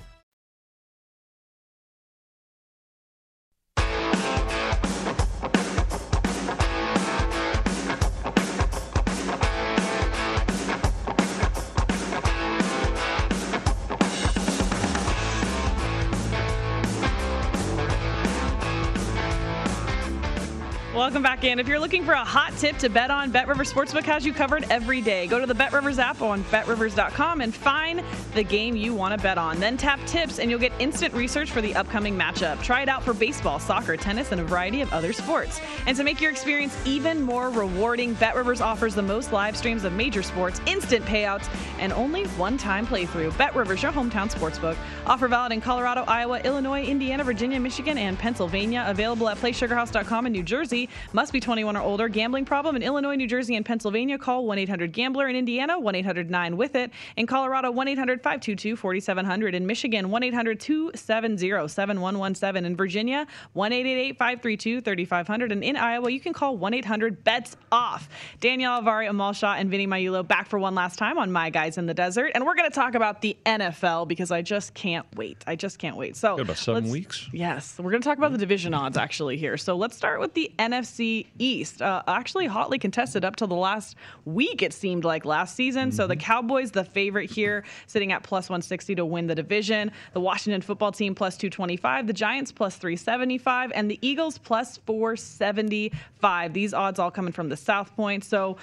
Welcome back in. If you're looking for a hot tip to bet on, Bet Rivers Sportsbook has you covered every day. Go to the Bet Rivers app on betrivers.com and find the game you want to bet on. Then tap tips and you'll get instant research for the upcoming matchup. Try it out for baseball, soccer, tennis, and a variety of other sports. And to make your experience even more rewarding, Bet Rivers offers the most live streams of major sports, instant payouts, and only one-time playthrough. Bet Rivers, your hometown sportsbook. Offer valid in Colorado, Iowa, Illinois, Indiana, Virginia, Michigan, and Pennsylvania. Available at PlaySugarHouse.com in New Jersey. Must be 21 or older. Gambling problem in Illinois, New Jersey, and Pennsylvania. Call 1 800 Gambler. In Indiana, 1 800 9 with it. In Colorado, 1 800 522 4700. In Michigan, 1 800 270 7117. In Virginia, 1 888 532 3500. And in Iowa, you can call 1 800 BETS OFF. Danielle Alvari, Amal Shah, and Vinny Magliulo back for one last time on My Guys in the Desert. And we're going to talk about the NFL because I just can't wait. I just can't wait. So, Got about 7 weeks. Yes, we're going to talk about the division odds actually here. So let's start with the NFC East. Uh, actually, hotly contested up till the last week, it seemed like last season. So the Cowboys, the favorite here, sitting at plus 160 to win the division. The Washington football team plus 225. The Giants plus 375. And the Eagles plus 475. These odds all coming from the South Point. So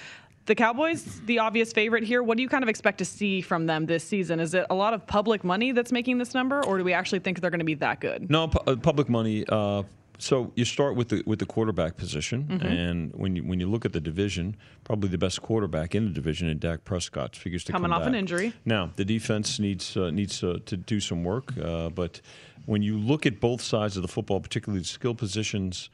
the Cowboys, the obvious favorite here. What do you kind of expect to see from them this season? Is it a lot of public money that's making this number, or do we actually think they're going to be that good? No, pu- uh, public money. Uh, so you start with the with the quarterback position, Mhm. and when you when you look at the division, probably the best quarterback in the division, in Dak Prescott, figures to Coming come off an injury. Now the defense needs uh, needs uh, to do some work, uh, but when you look at both sides of the football, particularly the skill positions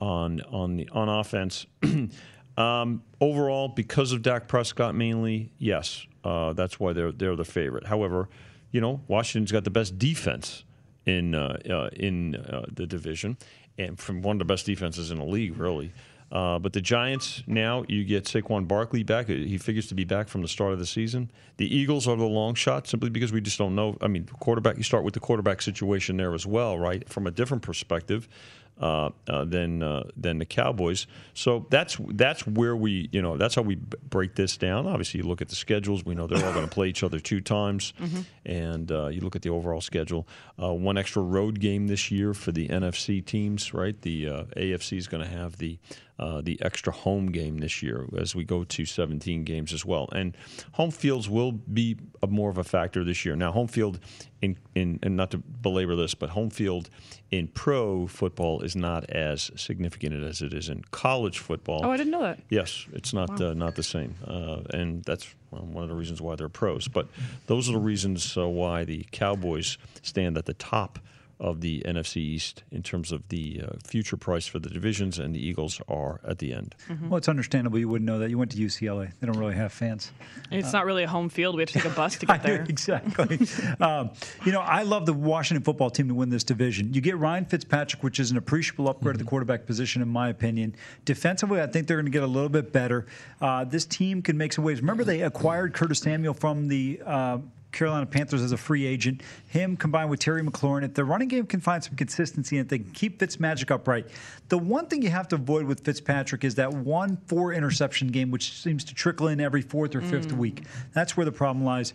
on on the on offense. Um, overall, because of Dak Prescott mainly, yes, uh, that's why they're they're the favorite. However, you know Washington's got the best defense in uh, uh, in uh, the division, and from one of the best defenses in the league, really. Uh, but the Giants now you get Saquon Barkley back. He figures to be back from the start of the season. The Eagles are the long shot simply because we just don't know. I mean, quarterback. You start with the quarterback situation there as well, right? From a different perspective uh, uh, than uh, than the Cowboys. So that's that's where we you know that's how we b- break this down. Obviously, you look at the schedules. We know they're all going to play each other two times, Mhm. and uh, you look at the overall schedule. Uh, one extra road game this year for the NFC teams, right? The uh, AFC is going to have the uh, the extra home game this year as we go to 17 games as well. And home fields will be a more of a factor this year. Now, home field in, in and not to belabor this, but home field in pro football is not as significant as it is in college football. Oh, I didn't know that. Yes, it's not Wow. uh, not the same, uh, and that's well, one of the reasons why they're pros. But those are the reasons uh, why the Cowboys stand at the top of the NFC East in terms of the uh, future price for the divisions, and the Eagles are at the end. Well, it's understandable you wouldn't know that. You went to UCLA. They don't really have fans. It's not really a home field. We have to take a bus to get there. exactly. um, you know, I love the Washington football team to win this division. You get Ryan Fitzpatrick, which is an appreciable upgrade at the quarterback position, in my opinion. Defensively, I think they're going to get a little bit better. Uh, this team can make some waves. Remember, they acquired Curtis Samuel from the. Carolina Panthers as a free agent. Him combined with Terry McLaurin. If the running game can find some consistency and if they can keep Fitzmagic upright, the one thing you have to avoid with Fitzpatrick is that one four interception game, which seems to trickle in every fourth or fifth Mm. week. That's where the problem lies.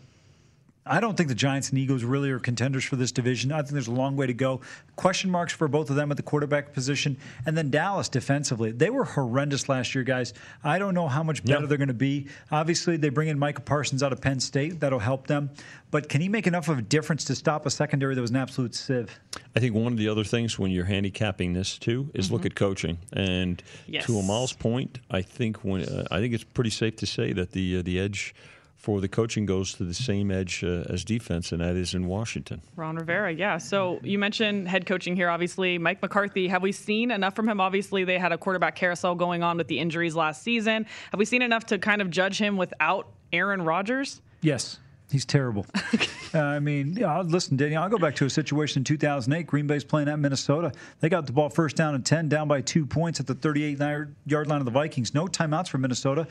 I don't think the Giants and Eagles really are contenders for this division. I think there's a long way to go. Question marks for both of them at the quarterback position. And then Dallas defensively. They were horrendous last year, guys. I don't know how much better they're going to be. Obviously, they bring in Micah Parsons out of Penn State. That'll help them. But can he make enough of a difference to stop a secondary that was an absolute sieve? I think one of the other things when you're handicapping this too is look Mhm. at coaching. And Yes. to Amal's point, I think when uh, I think it's pretty safe to say that the uh, the edge for the coaching goes to the same edge uh, as defense, and that is in Washington. Ron Rivera, yeah. So you mentioned head coaching here, obviously. Mike McCarthy, have we seen enough from him? Obviously, they had a quarterback carousel going on with the injuries last season. Have we seen enough to kind of judge him without Aaron Rodgers? Yes. He's terrible. uh, I mean, yeah, listen, Danny, I'll go back to a situation in 2008. Green Bay's playing at Minnesota. They got the ball first down and 10, down by two points at the 38 yard line of the Vikings. No timeouts for Minnesota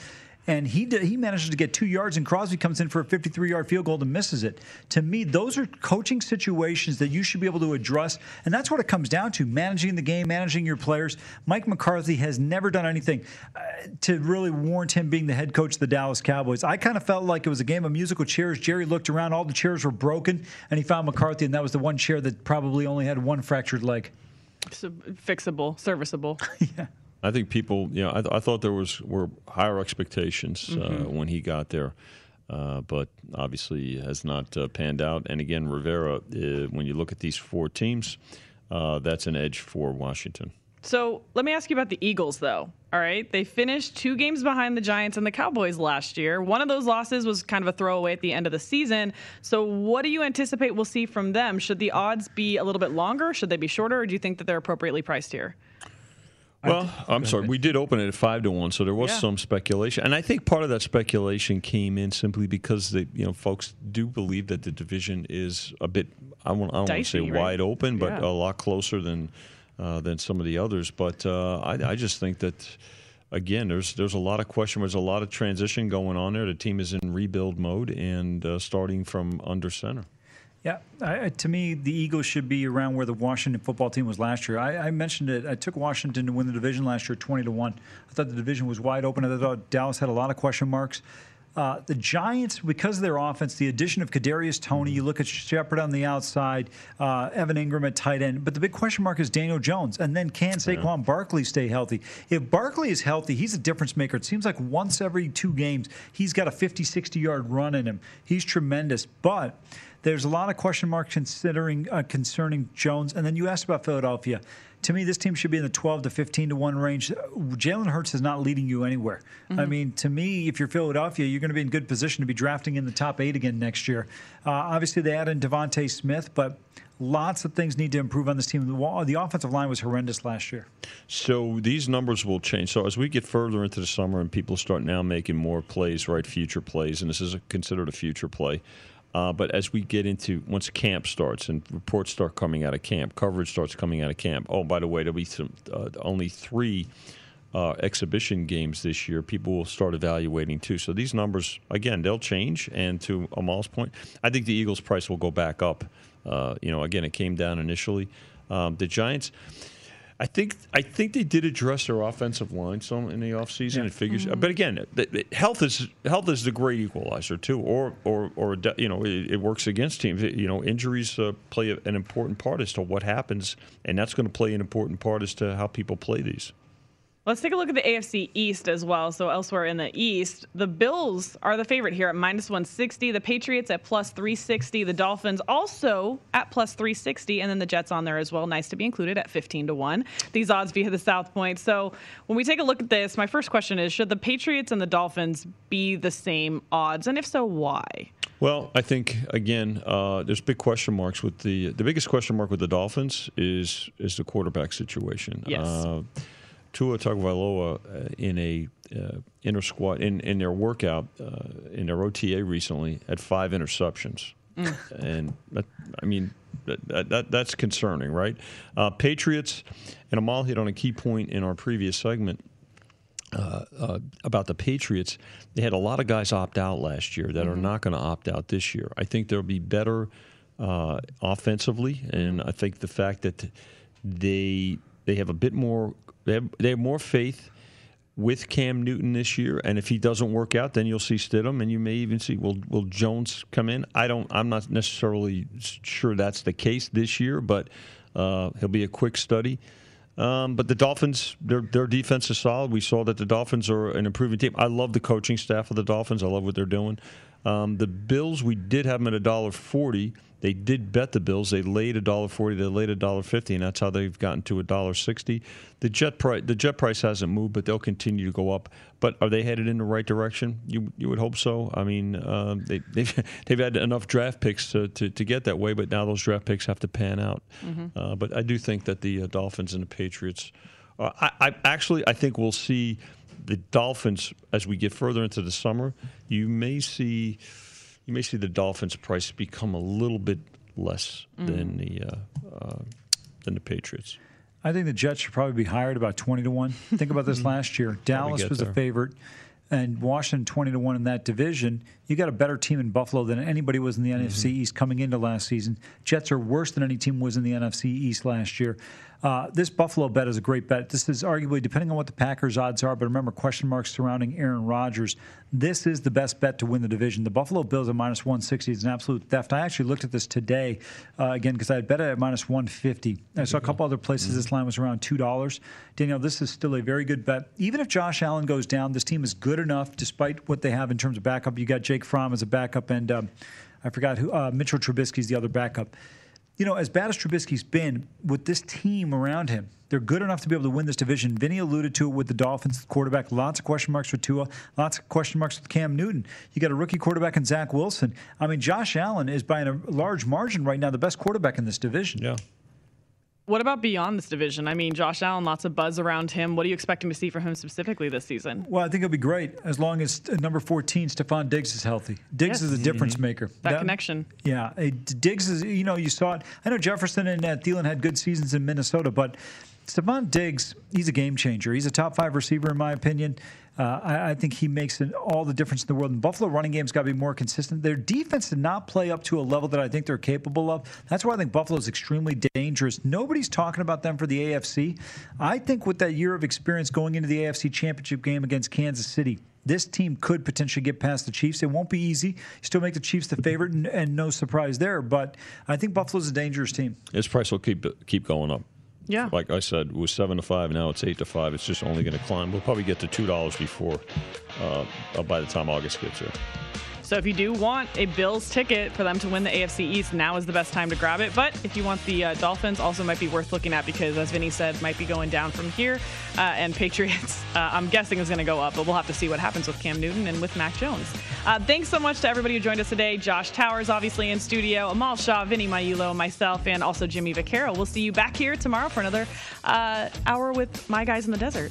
and he he manages to get two yards, and Crosby comes in for a 53-yard field goal and misses it. To me, those are coaching situations that you should be able to address, and that's what it comes down to: managing the game, managing your players. Mike McCarthy has never done anything uh, to really warrant him being the head coach of the Dallas Cowboys. I kind of felt like it was a game of musical chairs. Jerry looked around; all the chairs were broken, and he found McCarthy, and that was the one chair that probably only had one fractured leg. So fixable, serviceable. yeah. I think people, you know, I, th- I thought there was were higher expectations uh, Mm-hmm. when he got there, uh, but obviously has not uh, panned out. And again, Rivera, uh, when you look at these four teams, uh, that's an edge for Washington. So let me ask you about the Eagles, though. All right. They finished two games behind the Giants and the Cowboys last year. One of those losses was kind of a throwaway at the end of the season. So, what do you anticipate we'll see from them? Should the odds be a little bit longer? Should they be shorter? Or do you think that they're appropriately priced here? Well, I'm sorry. We did open it at five to one, so there was Yeah. some speculation, and I think part of that speculation came in simply because the you know folks do believe that the division is a bit I, won't- I don't want to say right? wide open, but Yeah. a lot closer than uh, than some of the others. But uh, I, I just think that again, there's there's a lot of question. There's a lot of transition going on there. The team is in rebuild mode and uh, starting from under center. Yeah, I, to me, the Eagles should be around where the Washington football team was last year. I, I mentioned it. I took Washington to win the division last year, twenty to one. I thought the division was wide open. I thought Dallas had a lot of question marks. Uh, the Giants, because of their offense, the addition of Kadarius Toney, you look at Shepard on the outside, uh, Evan Engram at tight end, but the big question mark is Daniel Jones, and then can Saquon Barkley stay healthy? If Barkley is healthy, he's a difference maker. It seems like once every two games, he's got a 50, 60 yard run in him. He's tremendous, but there's a lot of question marks considering uh, concerning Jones. And then you asked about Philadelphia. To me, this team should be in the 12 to 15 to one range. Jalen Hurts is not leading you anywhere. I mean, to me, if you're Philadelphia, you're going to be in good position to be drafting in the top eight again next year. Uh, obviously, they added DeVonta Smith, but lots of things need to improve on this team. The, wall, the offensive line was horrendous last year. So these numbers will change. So as we get further into the summer and people start now making more plays, right, future plays, and this is a, considered a future play. Uh, but as we get into once camp starts and reports start coming out of camp, coverage starts coming out of camp. Oh, by the way, there'll be some, uh, only three uh, exhibition games this year. People will start evaluating too. So these numbers, again, they'll change. And to Amal's point, I think the Eagles' price will go back up. Uh, you know, again, it came down initially. Um, the Giants. I think I think they did address their offensive line some in the offseason. Yeah. It figures, but again, th- th- health is health is the great equalizer too, or or or you know it, it works against teams. It- you know, injuries uh, play an important part as to what happens, and that's going to play an important part as to how people play these. Let's take a look at the AFC East as well. So elsewhere in the East, the Bills are the favorite here at minus 160. The Patriots at plus 360. The Dolphins also at plus 360, and then the Jets on there as well. Nice to be included at 15 to one. These odds via the South Point. So when we take a look at this, my first question is: Should the Patriots and the Dolphins be the same odds, and if so, why? Well, I think again, uh, there's big question marks with the the biggest question mark with the Dolphins is is the quarterback situation. Yes. Uh, Tua Tagovailoa uh, in a uh, inner squad in, in their workout uh, in their OTA recently had five interceptions, and that, I mean that, that that's concerning, right? Uh, Patriots and Amal hit on a key point in our previous segment uh, uh, about the Patriots, they had a lot of guys opt out last year that are not going to opt out this year. I think they'll be better uh, offensively, and I think the fact that they they have a bit more they have, they have more faith with Cam Newton this year, and if he doesn't work out, then you'll see Stidham, and you may even see will will Jones come in. I don't. I'm not necessarily sure that's the case this year, but uh, he'll be a quick study. Um, but the Dolphins, their their defense is solid. We saw that the Dolphins are an improving team. I love the coaching staff of the Dolphins. I love what they're doing. Um, the Bills, we did have them at a dollar forty. They did bet the Bills. They laid a dollar forty. They laid a dollar fifty, and that's how they've gotten to a dollar sixty. The jet price, the jet price hasn't moved, but they'll continue to go up. But are they headed in the right direction? You you would hope so. I mean, um, they, they've they've had enough draft picks to, to, to get that way, but now those draft picks have to pan out. Uh, but I do think that the uh, Dolphins and the Patriots. Uh, I, I actually I think we'll see the Dolphins as we get further into the summer. You may see you may see the Dolphins' price become a little bit less Mm. than the uh, uh, than the Patriots. I think the Jets should probably be higher at about 20 to 1. Think about this last year. Dallas get was a there. favorite, and Washington 20 to 1 in that division. You got a better team in Buffalo than anybody was in the NFC East coming into last season. Jets are worse than any team was in the NFC East last year. Uh, this Buffalo bet is a great bet. This is arguably, depending on what the Packers' odds are, but remember, question marks surrounding Aaron Rodgers. This is the best bet to win the division. The Buffalo Bills at minus 160 is an absolute theft. I actually looked at this today uh, again because I had bet it at minus 150. I saw a couple other places this line was around $2. Danielle, this is still a very good bet. Even if Josh Allen goes down, this team is good enough despite what they have in terms of backup. You got Jake Fromm as a backup, and um, I forgot who, uh, Mitchell Trubisky's the other backup you know, as bad as Trubisky's been, with this team around him, they're good enough to be able to win this division. Vinny alluded to it with the Dolphins quarterback. Lots of question marks for Tua. Lots of question marks with Cam Newton. You got a rookie quarterback in Zach Wilson. I mean, Josh Allen is by a large margin right now the best quarterback in this division. Yeah. What about beyond this division? I mean, Josh Allen, lots of buzz around him. What are you expecting to see from him specifically this season? Well, I think it'll be great as long as uh, number 14, Stefon Diggs, is healthy. Diggs Yes. is a difference maker. That connection. Yeah, Diggs is. You know, you saw it. I know Jefferson and uh, Thielen had good seasons in Minnesota, but Stefon Diggs, he's a game changer. He's a top five receiver in my opinion. Uh, I, I think he makes an, all the difference in the world. And Buffalo running game's got to be more consistent. Their defense did not play up to a level that I think they're capable of. That's why I think Buffalo is extremely dangerous. Nobody's talking about them for the AFC. I think with that year of experience going into the AFC Championship game against Kansas City, this team could potentially get past the Chiefs. It won't be easy. You still make the Chiefs the favorite, and, and no surprise there. But I think Buffalo's a dangerous team. His price will keep keep going up. Yeah. Like I said, it was seven to five. Now it's eight to five. It's just only going to climb. We'll probably get to two dollars before uh, by the time August gets here. So if you do want a Bills ticket for them to win the AFC East, now is the best time to grab it. But if you want the uh, Dolphins, also might be worth looking at because, as Vinny said, might be going down from here. Uh, and Patriots, uh, I'm guessing, is going to go up, but we'll have to see what happens with Cam Newton and with Mac Jones. Uh, thanks so much to everybody who joined us today. Josh Towers, obviously in studio, Amal Shah, Vinny Magliulo, myself, and also Jimmy Vaccaro. We'll see you back here tomorrow for another uh, hour with my guys in the desert.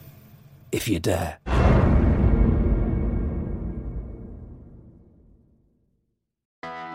if you dare.